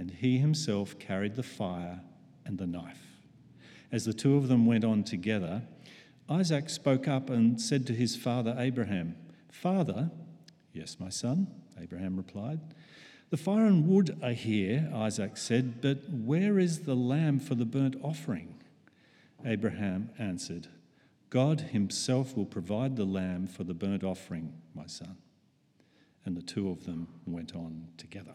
and he himself carried the fire and the knife. As the two of them went on together, Isaac spoke up and said to his father Abraham, Father, yes, my son, Abraham replied. The fire and wood are here, Isaac said, but where is the lamb for the burnt offering? Abraham answered, God himself will provide the lamb for the burnt offering, my son. And the two of them went on together.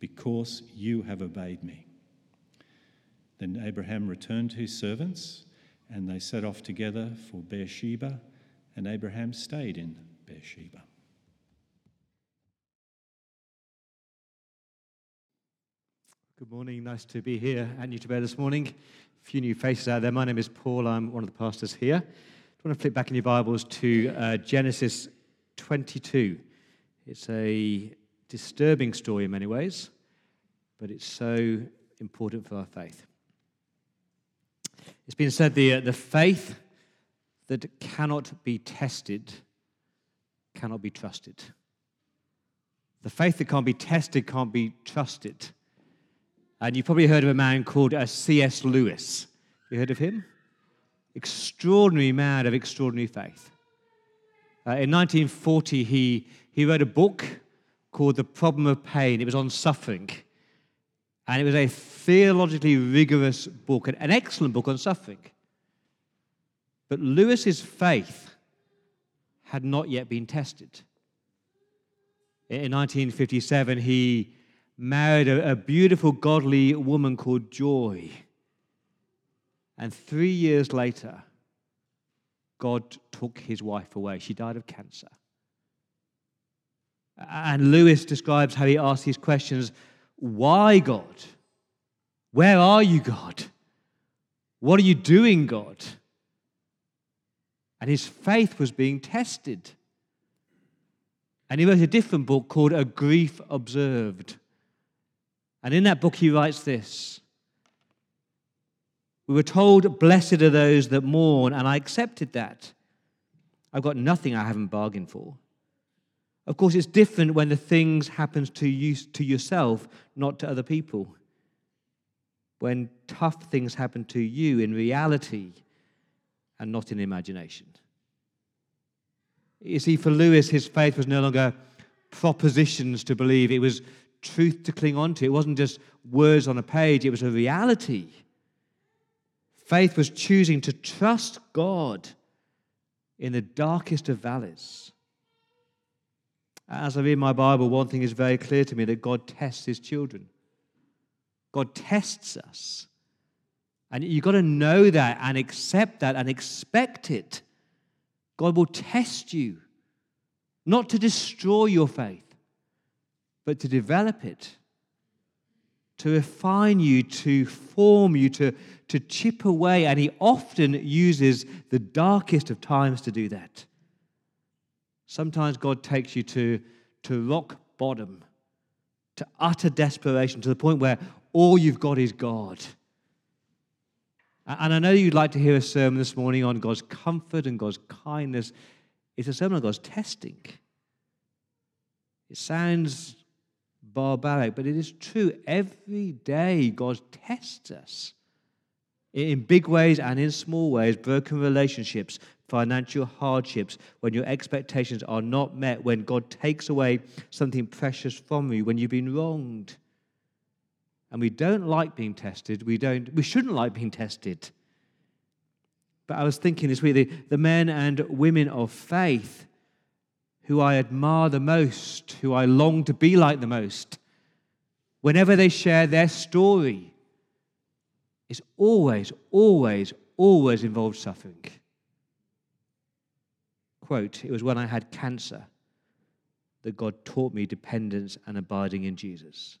because you have obeyed me. Then Abraham returned to his servants, and they set off together for Beersheba, and Abraham stayed in Beersheba. Good morning. Nice to be here at New Bear this morning. A few new faces out there. My name is Paul. I'm one of the pastors here. I want to flip back in your Bibles to uh, Genesis 22. It's a disturbing story in many ways, but it's so important for our faith. It's been said the, uh, the faith that cannot be tested cannot be trusted. The faith that can't be tested can't be trusted. And you've probably heard of a man called uh, C.S. Lewis. You heard of him? Extraordinary man of extraordinary faith. Uh, in 1940, he, he wrote a book called The Problem of Pain. It was on suffering. And it was a theologically rigorous book, an, excellent book on suffering. But Lewis's faith had not yet been tested. In 1957, he married a, a beautiful, godly woman called Joy. And three years later, God took his wife away. She died of cancer. And Lewis describes how he asked these questions Why, God? Where are you, God? What are you doing, God? And his faith was being tested. And he wrote a different book called A Grief Observed. And in that book, he writes this We were told, Blessed are those that mourn, and I accepted that. I've got nothing I haven't bargained for. Of course, it's different when the things happen to you to yourself, not to other people. When tough things happen to you in reality, and not in imagination. You see, for Lewis, his faith was no longer propositions to believe, it was truth to cling on to. It wasn't just words on a page, it was a reality. Faith was choosing to trust God in the darkest of valleys. As I read my Bible, one thing is very clear to me that God tests his children. God tests us. And you've got to know that and accept that and expect it. God will test you, not to destroy your faith, but to develop it, to refine you, to form you, to, to chip away. And He often uses the darkest of times to do that. Sometimes God takes you to, to rock bottom, to utter desperation, to the point where all you've got is God. And I know you'd like to hear a sermon this morning on God's comfort and God's kindness. It's a sermon on God's testing. It sounds barbaric, but it is true. Every day, God tests us in big ways and in small ways broken relationships, financial hardships, when your expectations are not met, when God takes away something precious from you, when you've been wronged and we don't like being tested. We, don't, we shouldn't like being tested. But I was thinking this week the, the men and women of faith who I admire the most, who I long to be like the most, whenever they share their story, it's always, always, always involved suffering. Quote, it was when I had cancer that God taught me dependence and abiding in Jesus.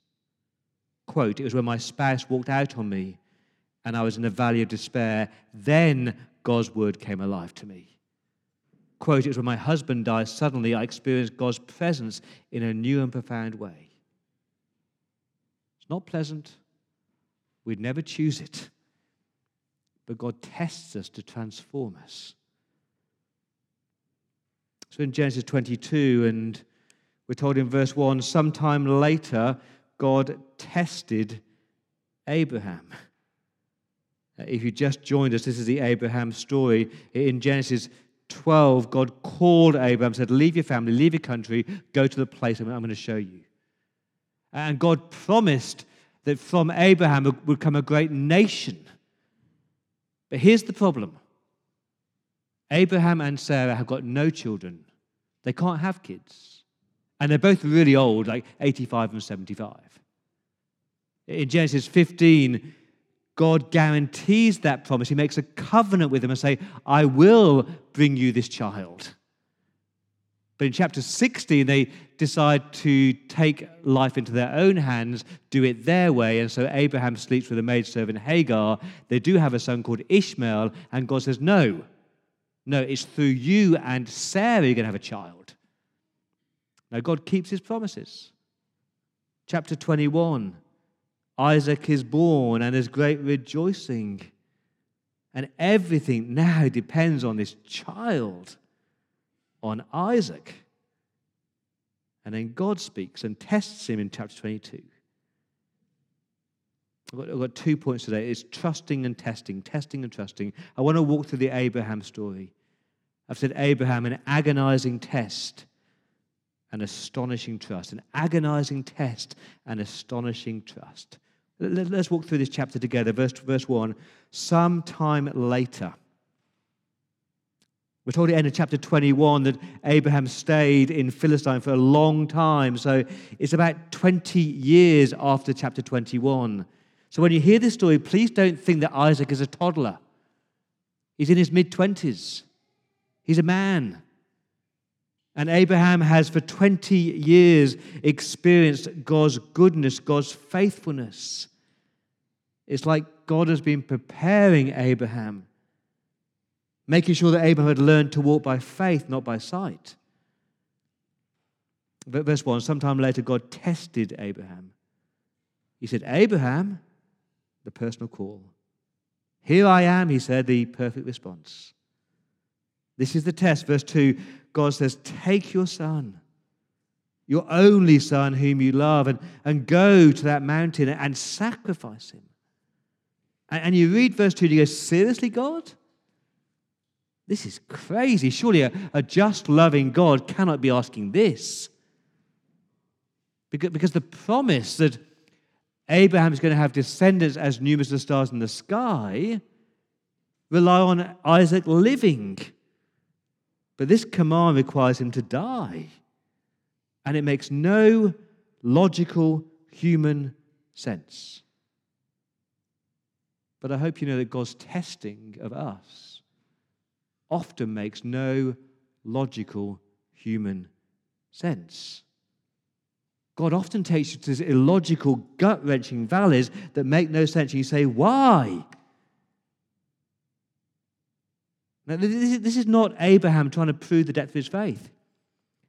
Quote, it was when my spouse walked out on me and I was in a valley of despair, then God's word came alive to me. Quote, it was when my husband died, suddenly I experienced God's presence in a new and profound way. It's not pleasant. We'd never choose it. But God tests us to transform us. So in Genesis 22, and we're told in verse 1 sometime later, God tested Abraham. Uh, if you just joined us, this is the Abraham story. In Genesis 12, God called Abraham, said, Leave your family, leave your country, go to the place I'm going to show you. And God promised that from Abraham would come a great nation. But here's the problem Abraham and Sarah have got no children, they can't have kids. And they're both really old, like 85 and 75. In Genesis 15, God guarantees that promise. He makes a covenant with them and say, I will bring you this child. But in chapter 16, they decide to take life into their own hands, do it their way. And so Abraham sleeps with a maidservant Hagar. They do have a son called Ishmael. And God says, No, no, it's through you and Sarah you're going to have a child. Now, God keeps his promises. Chapter 21 Isaac is born and there's great rejoicing. And everything now depends on this child, on Isaac. And then God speaks and tests him in chapter 22. I've got, I've got, two points today. It's trusting and testing, testing and trusting. I want to walk through the Abraham story. I've said Abraham, an agonizing test an astonishing trust, an agonizing test an astonishing trust. Let's walk through this chapter together. Verse, verse 1. Sometime later, we're told at the end of chapter 21 that Abraham stayed in Philistine for a long time. So it's about 20 years after chapter 21. So when you hear this story, please don't think that Isaac is a toddler. He's in his mid 20s, he's a man. And Abraham has for 20 years experienced God's goodness, God's faithfulness. It's like God has been preparing Abraham, making sure that Abraham had learned to walk by faith, not by sight. But verse 1 sometime later, God tested Abraham. He said, Abraham, the personal call. Here I am, he said, the perfect response. This is the test. Verse 2 God says, Take your son, your only son whom you love, and, and go to that mountain and sacrifice him. And, and you read verse 2 and you go, Seriously, God? This is crazy. Surely a, a just, loving God cannot be asking this. Because, because the promise that Abraham is going to have descendants as numerous as the stars in the sky rely on Isaac living. But this command requires him to die. And it makes no logical human sense. But I hope you know that God's testing of us often makes no logical human sense. God often takes you to illogical, gut wrenching valleys that make no sense. And you say, why? Now, this is not Abraham trying to prove the depth of his faith.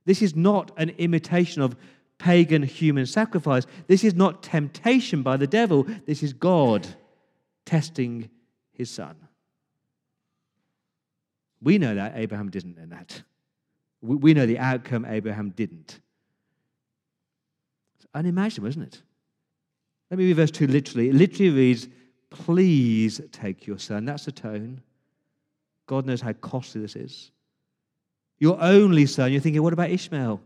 This is not an imitation of pagan human sacrifice. This is not temptation by the devil. This is God testing his son. We know that Abraham didn't know that. We know the outcome Abraham didn't. It's unimaginable, isn't it? Let me read verse 2 literally. It literally reads, Please take your son. That's the tone. God knows how costly this is. Your only son. You're thinking, what about Ishmael?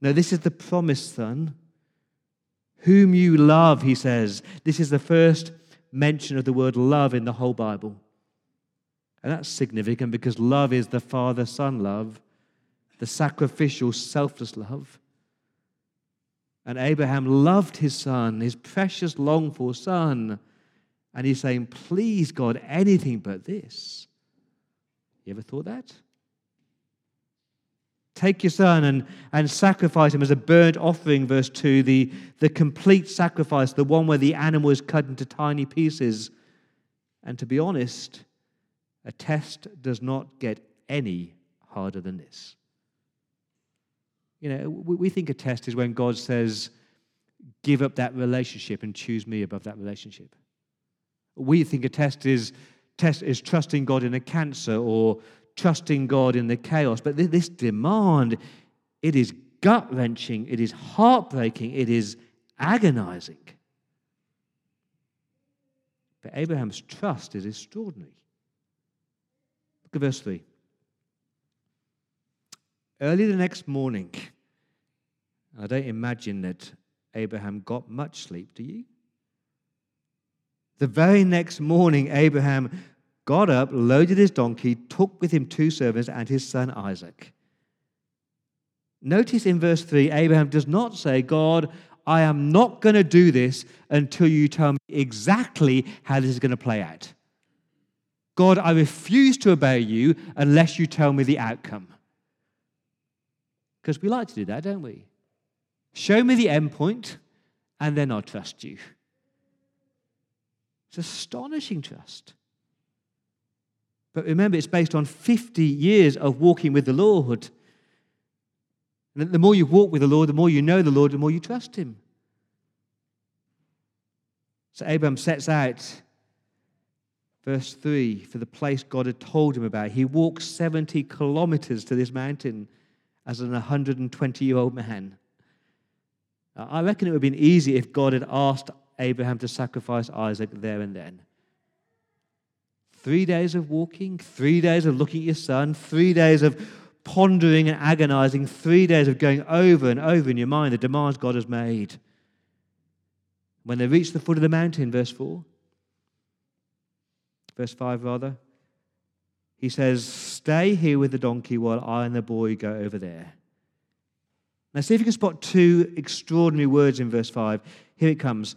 No, this is the promised son, whom you love, he says. This is the first mention of the word love in the whole Bible. And that's significant because love is the father son love, the sacrificial, selfless love. And Abraham loved his son, his precious, longed for son. And he's saying, Please, God, anything but this. You ever thought that? Take your son and, and sacrifice him as a burnt offering, verse 2, the, the complete sacrifice, the one where the animal is cut into tiny pieces. And to be honest, a test does not get any harder than this. You know, we think a test is when God says, give up that relationship and choose me above that relationship. We think a test is, test is trusting God in a cancer or trusting God in the chaos. But this demand, it is gut wrenching, it is heartbreaking, it is agonizing. But Abraham's trust is extraordinary. Look at verse 3. Early the next morning, I don't imagine that Abraham got much sleep, do you? The very next morning, Abraham got up, loaded his donkey, took with him two servants and his son Isaac. Notice in verse 3, Abraham does not say, God, I am not going to do this until you tell me exactly how this is going to play out. God, I refuse to obey you unless you tell me the outcome. Because we like to do that, don't we? Show me the end point, and then I'll trust you. It's astonishing trust. But remember, it's based on 50 years of walking with the Lord. And the more you walk with the Lord, the more you know the Lord, the more you trust Him. So Abraham sets out, verse 3, for the place God had told him about. He walked 70 kilometers to this mountain as an 120 year old man. I reckon it would have been easy if God had asked Abraham to sacrifice Isaac there and then. Three days of walking, three days of looking at your son, three days of pondering and agonizing, three days of going over and over in your mind the demands God has made. When they reach the foot of the mountain, verse 4, verse 5 rather, he says, Stay here with the donkey while I and the boy go over there. Now, see if you can spot two extraordinary words in verse 5. Here it comes.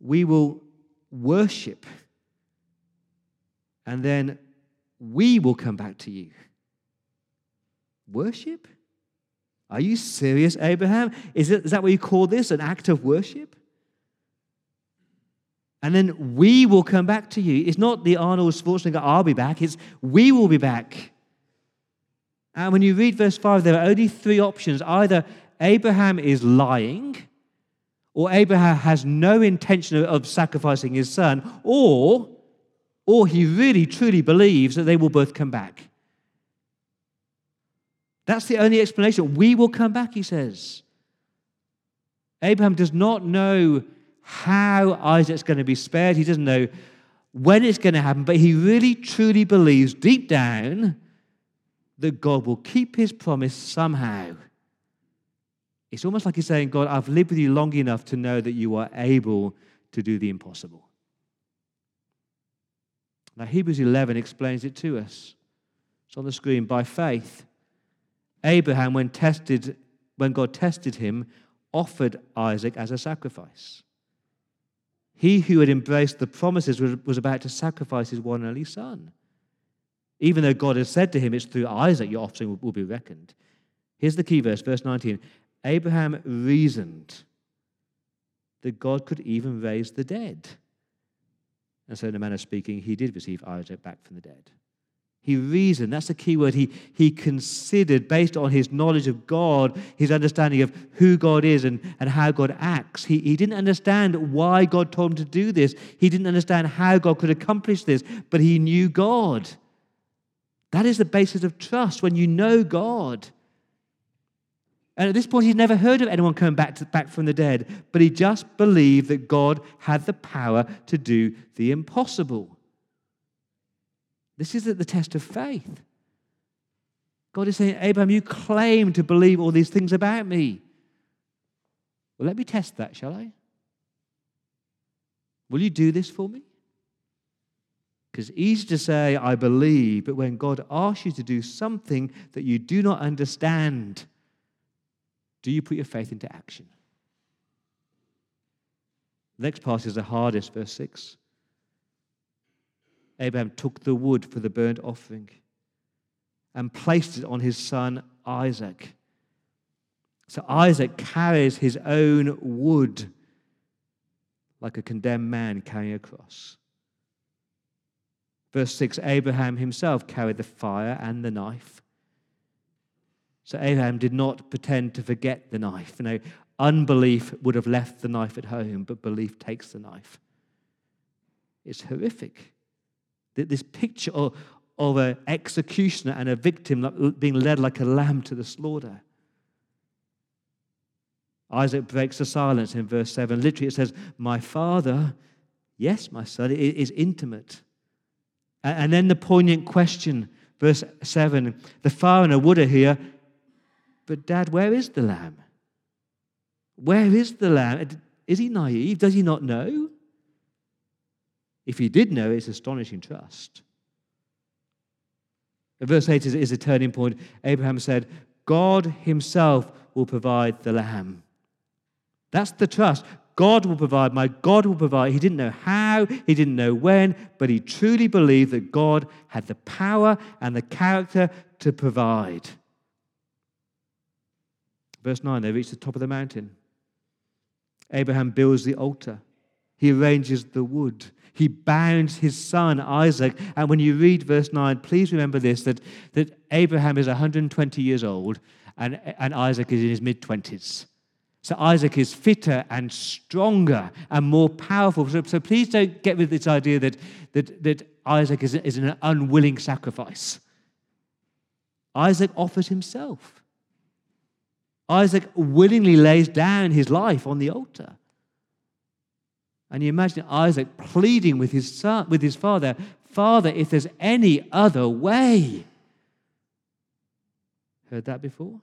We will worship and then we will come back to you. Worship? Are you serious, Abraham? Is, it, is that what you call this? An act of worship? And then we will come back to you. It's not the Arnold Schwarzenegger, I'll be back. It's we will be back. And when you read verse 5, there are only three options. Either Abraham is lying, or Abraham has no intention of sacrificing his son, or or he really truly believes that they will both come back. That's the only explanation. We will come back, he says. Abraham does not know how Isaac's going to be spared. He doesn't know when it's going to happen, but he really truly believes deep down that God will keep his promise somehow. It's almost like he's saying, God, I've lived with you long enough to know that you are able to do the impossible. Now, Hebrews 11 explains it to us. It's on the screen. By faith, Abraham, when tested, when God tested him, offered Isaac as a sacrifice. He who had embraced the promises was about to sacrifice his one and only son. Even though God had said to him, It's through Isaac your offspring will be reckoned. Here's the key verse, verse 19. Abraham reasoned that God could even raise the dead. And so, in a manner of speaking, he did receive Isaac back from the dead. He reasoned, that's the key word. He, he considered, based on his knowledge of God, his understanding of who God is and, and how God acts. He, he didn't understand why God told him to do this. He didn't understand how God could accomplish this, but he knew God. That is the basis of trust when you know God. And at this point, he'd never heard of anyone coming back, to, back from the dead, but he just believed that God had the power to do the impossible. This is the test of faith. God is saying, Abraham, you claim to believe all these things about me. Well, let me test that, shall I? Will you do this for me? Because it's easy to say, I believe, but when God asks you to do something that you do not understand, do you put your faith into action? The next part is the hardest, verse 6. Abraham took the wood for the burnt offering and placed it on his son Isaac. So Isaac carries his own wood like a condemned man carrying a cross. Verse 6 Abraham himself carried the fire and the knife. So Abraham did not pretend to forget the knife. You know, unbelief would have left the knife at home, but belief takes the knife. It's horrific. This picture of, of an executioner and a victim being led like a lamb to the slaughter. Isaac breaks the silence in verse 7. Literally, it says, My father, yes, my son, is intimate. And then the poignant question, verse 7 the foreigner would have here but, Dad, where is the lamb? Where is the lamb? Is he naive? Does he not know? If he did know, it's astonishing trust. Verse 8 is, is a turning point. Abraham said, God himself will provide the lamb. That's the trust. God will provide, my God will provide. He didn't know how, he didn't know when, but he truly believed that God had the power and the character to provide. Verse 9, they reach the top of the mountain. Abraham builds the altar. He arranges the wood. He bounds his son Isaac. And when you read verse 9, please remember this that, that Abraham is 120 years old and, and Isaac is in his mid 20s. So Isaac is fitter and stronger and more powerful. So, so please don't get with this idea that, that, that Isaac is, is an unwilling sacrifice. Isaac offers himself. Isaac willingly lays down his life on the altar. And you imagine Isaac pleading with his son, with his father, Father, if there's any other way. Heard that before?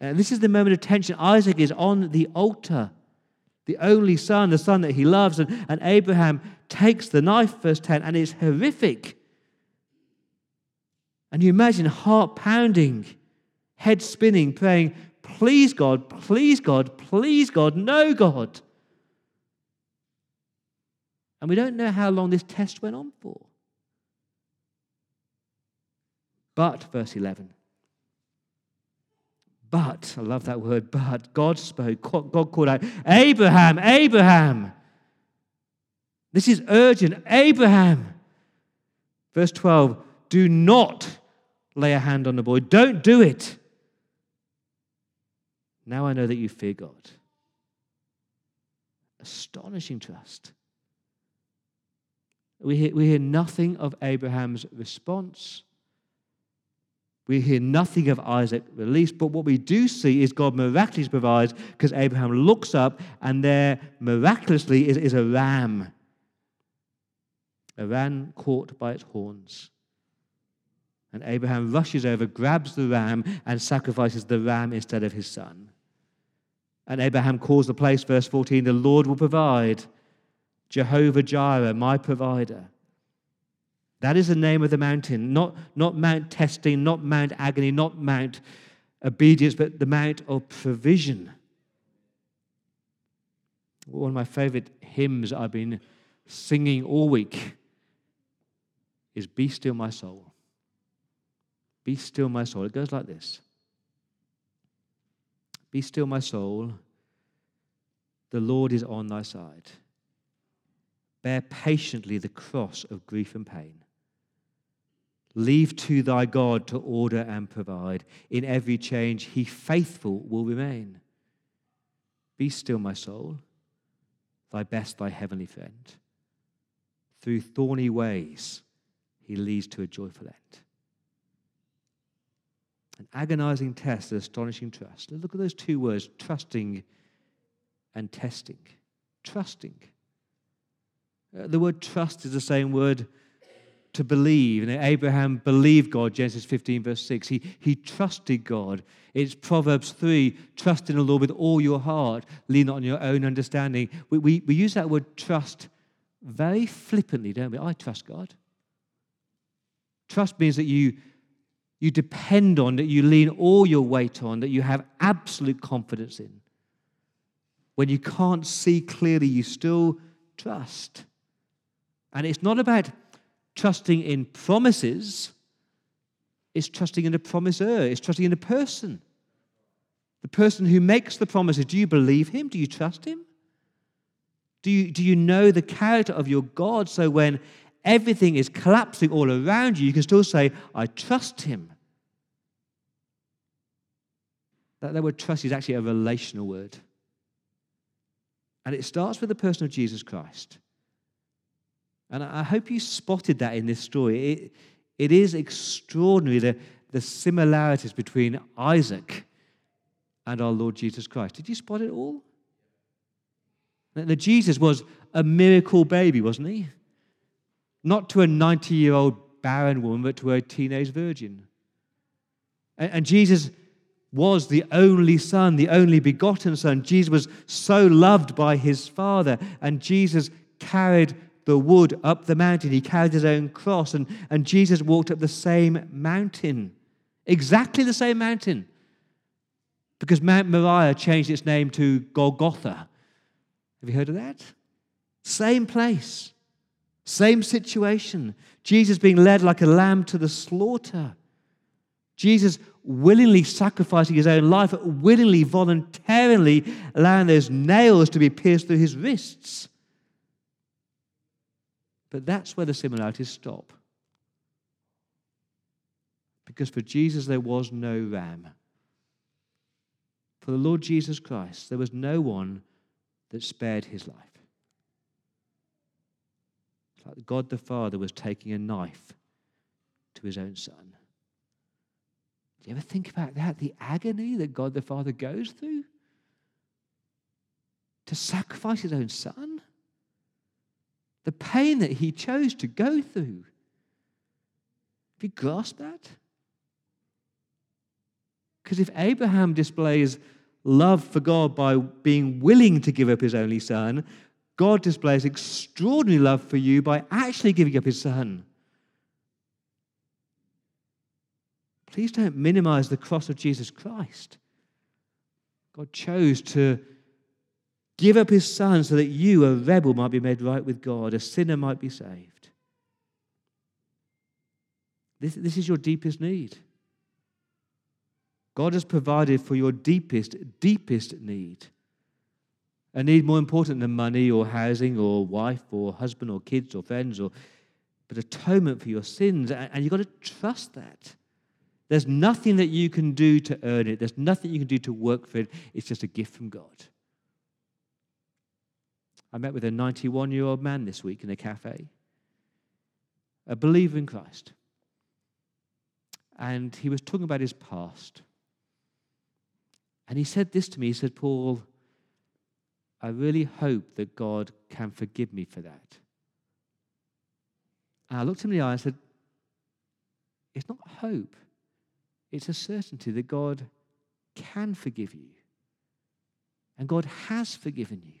And this is the moment of tension. Isaac is on the altar, the only son, the son that he loves. And, and Abraham takes the knife, verse 10, and it's horrific. And you imagine heart pounding head spinning, praying, Please, God, please, God, please, God, no, God. And we don't know how long this test went on for. But, verse 11, but, I love that word, but, God spoke, God called out, Abraham, Abraham. This is urgent. Abraham. Verse 12, do not lay a hand on the boy. Don't do it. Now I know that you fear God. Astonishing trust. We hear, we hear nothing of Abraham's response. We hear nothing of Isaac release, but what we do see is God miraculously provides because Abraham looks up and there miraculously is, is a ram. a ram caught by its horns. And Abraham rushes over, grabs the ram, and sacrifices the ram instead of his son. And Abraham calls the place, verse 14, the Lord will provide. Jehovah Jireh, my provider. That is the name of the mountain, not, not Mount Testing, not Mount Agony, not Mount Obedience, but the Mount of Provision. One of my favorite hymns I've been singing all week is Be Still My Soul. Be still my soul. It goes like this Be still my soul. The Lord is on thy side. Bear patiently the cross of grief and pain. Leave to thy God to order and provide. In every change, he faithful will remain. Be still, my soul, thy best, thy heavenly friend. Through thorny ways, he leads to a joyful end. An agonizing test, an astonishing trust. Look at those two words trusting and testing. Trusting. Uh, the word trust is the same word to believe. And Abraham believed God, Genesis 15, verse 6. He, he trusted God. It's Proverbs 3 trust in the Lord with all your heart, lean not on your own understanding. We, we, we use that word trust very flippantly, don't we? I trust God. Trust means that you, you depend on, that you lean all your weight on, that you have absolute confidence in. When you can't see clearly, you still trust. And it's not about trusting in promises, it's trusting in a promiser, it's trusting in a person. The person who makes the promises, do you believe him? Do you trust him? Do you, do you know the character of your God so when everything is collapsing all around you, you can still say, I trust him? That, word trust is actually a relational word. And it starts with the person of Jesus Christ. And I hope you spotted that in this story. It, it is extraordinary the, the similarities between Isaac and our Lord Jesus Christ. Did you spot it all? That Jesus was a miracle baby, wasn't he? Not to a 90 year old barren woman, but to a teenage virgin. And, and Jesus was the only son, the only begotten son. Jesus was so loved by his father, and Jesus carried the wood up the mountain. He carried his own cross, and, and Jesus walked up the same mountain, exactly the same mountain, because Mount Moriah changed its name to Golgotha. Have you heard of that? Same place, same situation. Jesus being led like a lamb to the slaughter. Jesus willingly sacrificing his own life, willingly, voluntarily allowing those nails to be pierced through his wrists. But that's where the similarities stop. Because for Jesus, there was no ram. For the Lord Jesus Christ, there was no one that spared his life. God the Father was taking a knife to his own son. Do you ever think about that? The agony that God the Father goes through to sacrifice his own son? the pain that he chose to go through. Have you grasped that? Because if Abraham displays love for God by being willing to give up his only son, God displays extraordinary love for you by actually giving up his son. Please don't minimize the cross of Jesus Christ. God chose to give up his son so that you, a rebel, might be made right with God, a sinner might be saved. This, this is your deepest need. God has provided for your deepest, deepest need. A need more important than money or housing or wife or husband or kids or friends or but atonement for your sins. And you've got to trust that. There's nothing that you can do to earn it. There's nothing you can do to work for it. It's just a gift from God. I met with a 91 year old man this week in a cafe, a believer in Christ. And he was talking about his past. And he said this to me He said, Paul, I really hope that God can forgive me for that. And I looked him in the eye and said, It's not hope, it's a certainty that God can forgive you. And God has forgiven you.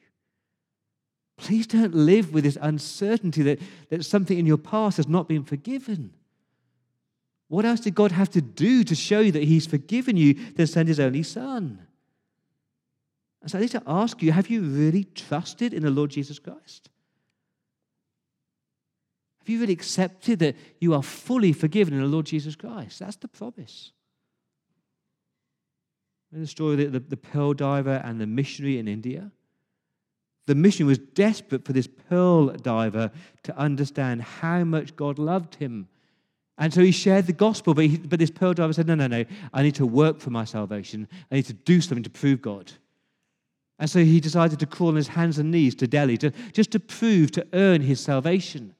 Please don't live with this uncertainty that, that something in your past has not been forgiven. What else did God have to do to show you that He's forgiven you than send His only Son? And so I need to ask you have you really trusted in the Lord Jesus Christ? Have you really accepted that you are fully forgiven in the Lord Jesus Christ? That's the promise. In the story of the, the, the pearl diver and the missionary in India, the missionary was desperate for this pearl diver to understand how much God loved him. And so he shared the gospel, but, he, but this pearl diver said, No, no, no, I need to work for my salvation. I need to do something to prove God. And so he decided to crawl on his hands and knees to Delhi to, just to prove, to earn his salvation.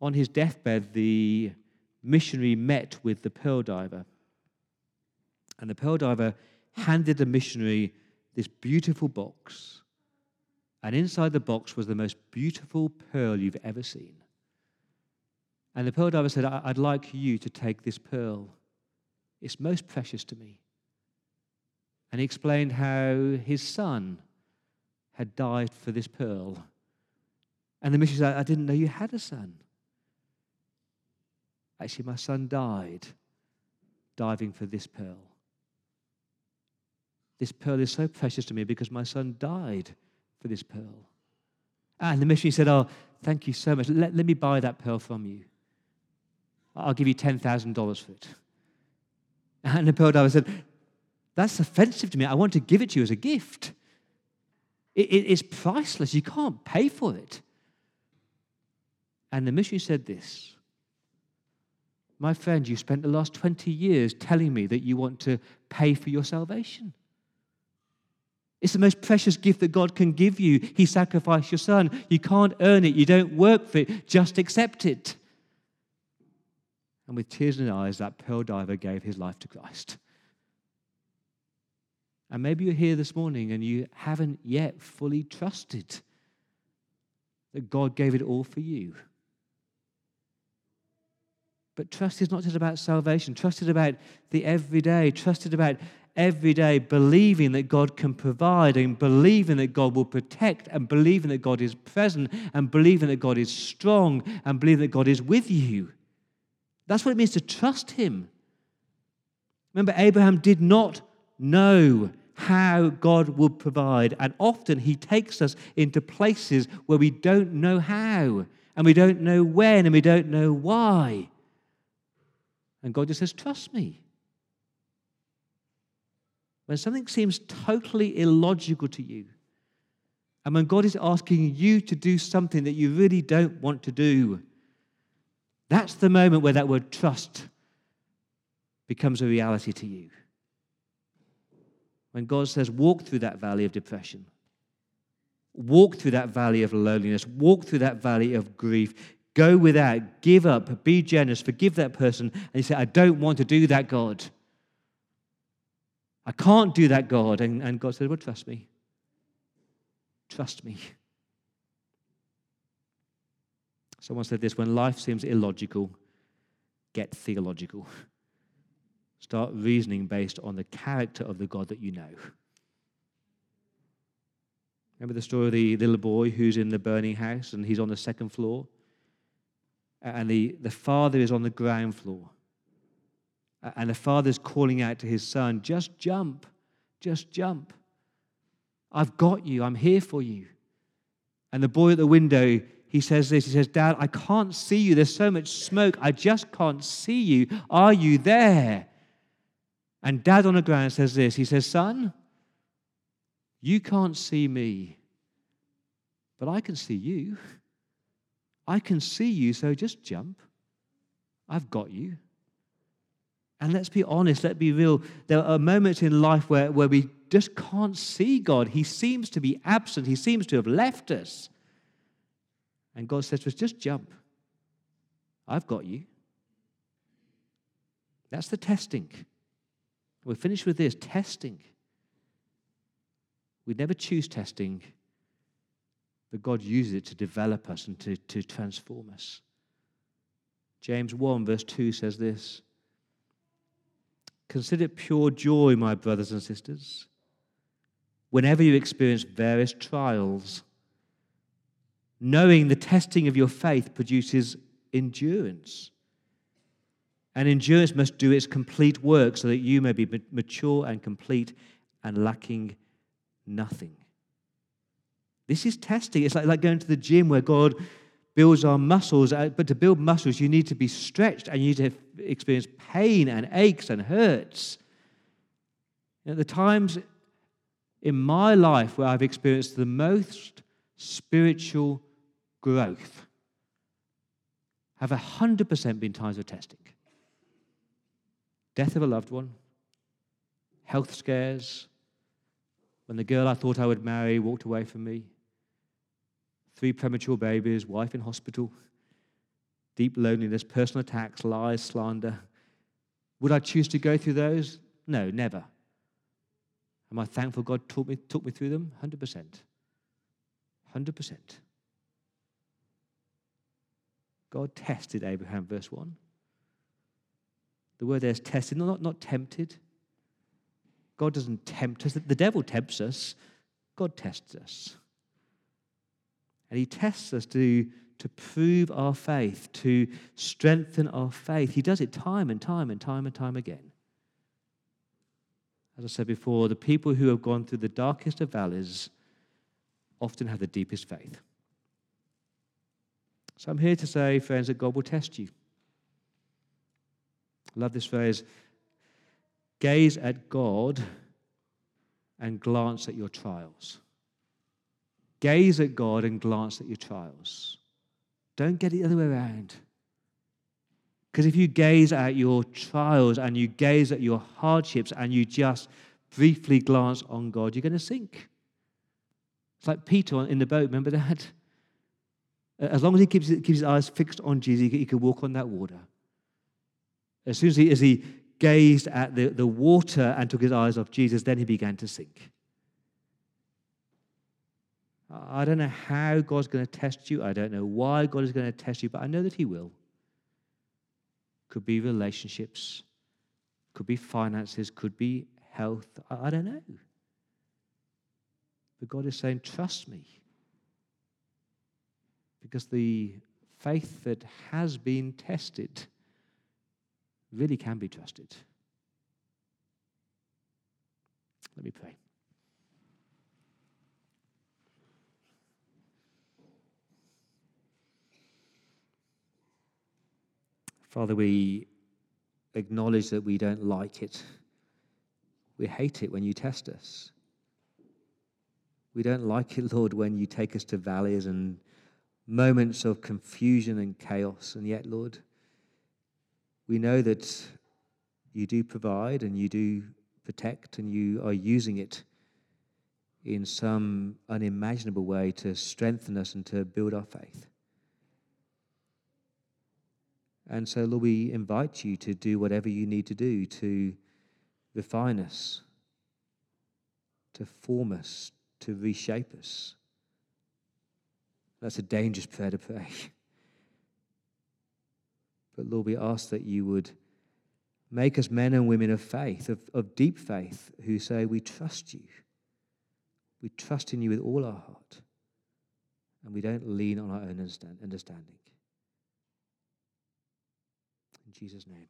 On his deathbed, the missionary met with the pearl diver. And the pearl diver handed the missionary this beautiful box. And inside the box was the most beautiful pearl you've ever seen. And the pearl diver said, I'd like you to take this pearl. It's most precious to me. And he explained how his son had died for this pearl. And the missionary said, I didn't know you had a son. Actually, my son died diving for this pearl. This pearl is so precious to me because my son died for this pearl. And the missionary said, Oh, thank you so much. Let, let me buy that pearl from you. I'll give you $10,000 for it. And the pearl diver said, That's offensive to me. I want to give it to you as a gift. It, it, it's priceless. You can't pay for it. And the missionary said this My friend, you spent the last 20 years telling me that you want to pay for your salvation. It's the most precious gift that God can give you. He sacrificed your son. You can't earn it, you don't work for it, just accept it. And with tears in his eyes, that pearl diver gave his life to Christ. And maybe you're here this morning and you haven't yet fully trusted that God gave it all for you. But trust is not just about salvation. Trust is about the everyday. Trust is about every day believing that God can provide and believing that God will protect and believing that God is present and believing that God is strong and believing that God is with you. That's what it means to trust Him. Remember, Abraham did not know how God would provide. And often He takes us into places where we don't know how, and we don't know when, and we don't know why. And God just says, Trust me. When something seems totally illogical to you, and when God is asking you to do something that you really don't want to do, that's the moment where that word trust becomes a reality to you. When God says, walk through that valley of depression, walk through that valley of loneliness, walk through that valley of grief, go without, give up, be generous, forgive that person, and you say, I don't want to do that, God. I can't do that, God. And, and God said, Well, trust me. Trust me. Someone said this when life seems illogical, get theological. Start reasoning based on the character of the God that you know. Remember the story of the little boy who's in the burning house and he's on the second floor? And the, the father is on the ground floor. And the father's calling out to his son, just jump, just jump. I've got you, I'm here for you. And the boy at the window he says this He says, Dad, I can't see you. There's so much smoke. I just can't see you. Are you there? And dad on the ground says this He says, Son, you can't see me, but I can see you. I can see you, so just jump. I've got you. And let's be honest, let's be real. There are moments in life where, where we just can't see God. He seems to be absent, He seems to have left us. And God says to us, just jump. I've got you. That's the testing. We're finished with this testing. We never choose testing, but God uses it to develop us and to, to transform us. James 1, verse 2 says this Consider it pure joy, my brothers and sisters, whenever you experience various trials, knowing the testing of your faith produces endurance. And endurance must do its complete work so that you may be mature and complete and lacking nothing. This is testing. It's like, like going to the gym where God builds our muscles. Uh, but to build muscles, you need to be stretched and you need to experience pain and aches and hurts. At the times in my life where I've experienced the most spiritual growth have 100% been times of testing. Death of a loved one, health scares, when the girl I thought I would marry walked away from me, three premature babies, wife in hospital, deep loneliness, personal attacks, lies, slander. Would I choose to go through those? No, never. Am I thankful God took me, took me through them? 100%. 100%. God tested Abraham, verse 1. The word there is tested, not, not tempted. God doesn't tempt us. The devil tempts us. God tests us. And he tests us to, to prove our faith, to strengthen our faith. He does it time and time and time and time again. As I said before, the people who have gone through the darkest of valleys often have the deepest faith. So I'm here to say, friends, that God will test you. I love this phrase gaze at God and glance at your trials. Gaze at God and glance at your trials. Don't get it the other way around. Because if you gaze at your trials and you gaze at your hardships and you just briefly glance on God, you're going to sink. It's like Peter in the boat. Remember that? As long as he keeps, keeps his eyes fixed on Jesus, he could walk on that water. As soon as he, as he gazed at the, the water and took his eyes off Jesus, then he began to sink. I don't know how God's going to test you. I don't know why God is going to test you, but I know that He will. Could be relationships, could be finances, could be health. I don't know. But God is saying, trust me. Because the faith that has been tested really can be trusted. Let me pray. Father, we acknowledge that we don't like it. We hate it when you test us. We don't like it, Lord, when you take us to valleys and moments of confusion and chaos. And yet, Lord, we know that you do provide and you do protect and you are using it in some unimaginable way to strengthen us and to build our faith. And so, Lord, we invite you to do whatever you need to do to refine us, to form us, to reshape us. That's a dangerous prayer to pray. But Lord, we ask that you would make us men and women of faith, of, of deep faith, who say, We trust you. We trust in you with all our heart. And we don't lean on our own understanding. In Jesus' name.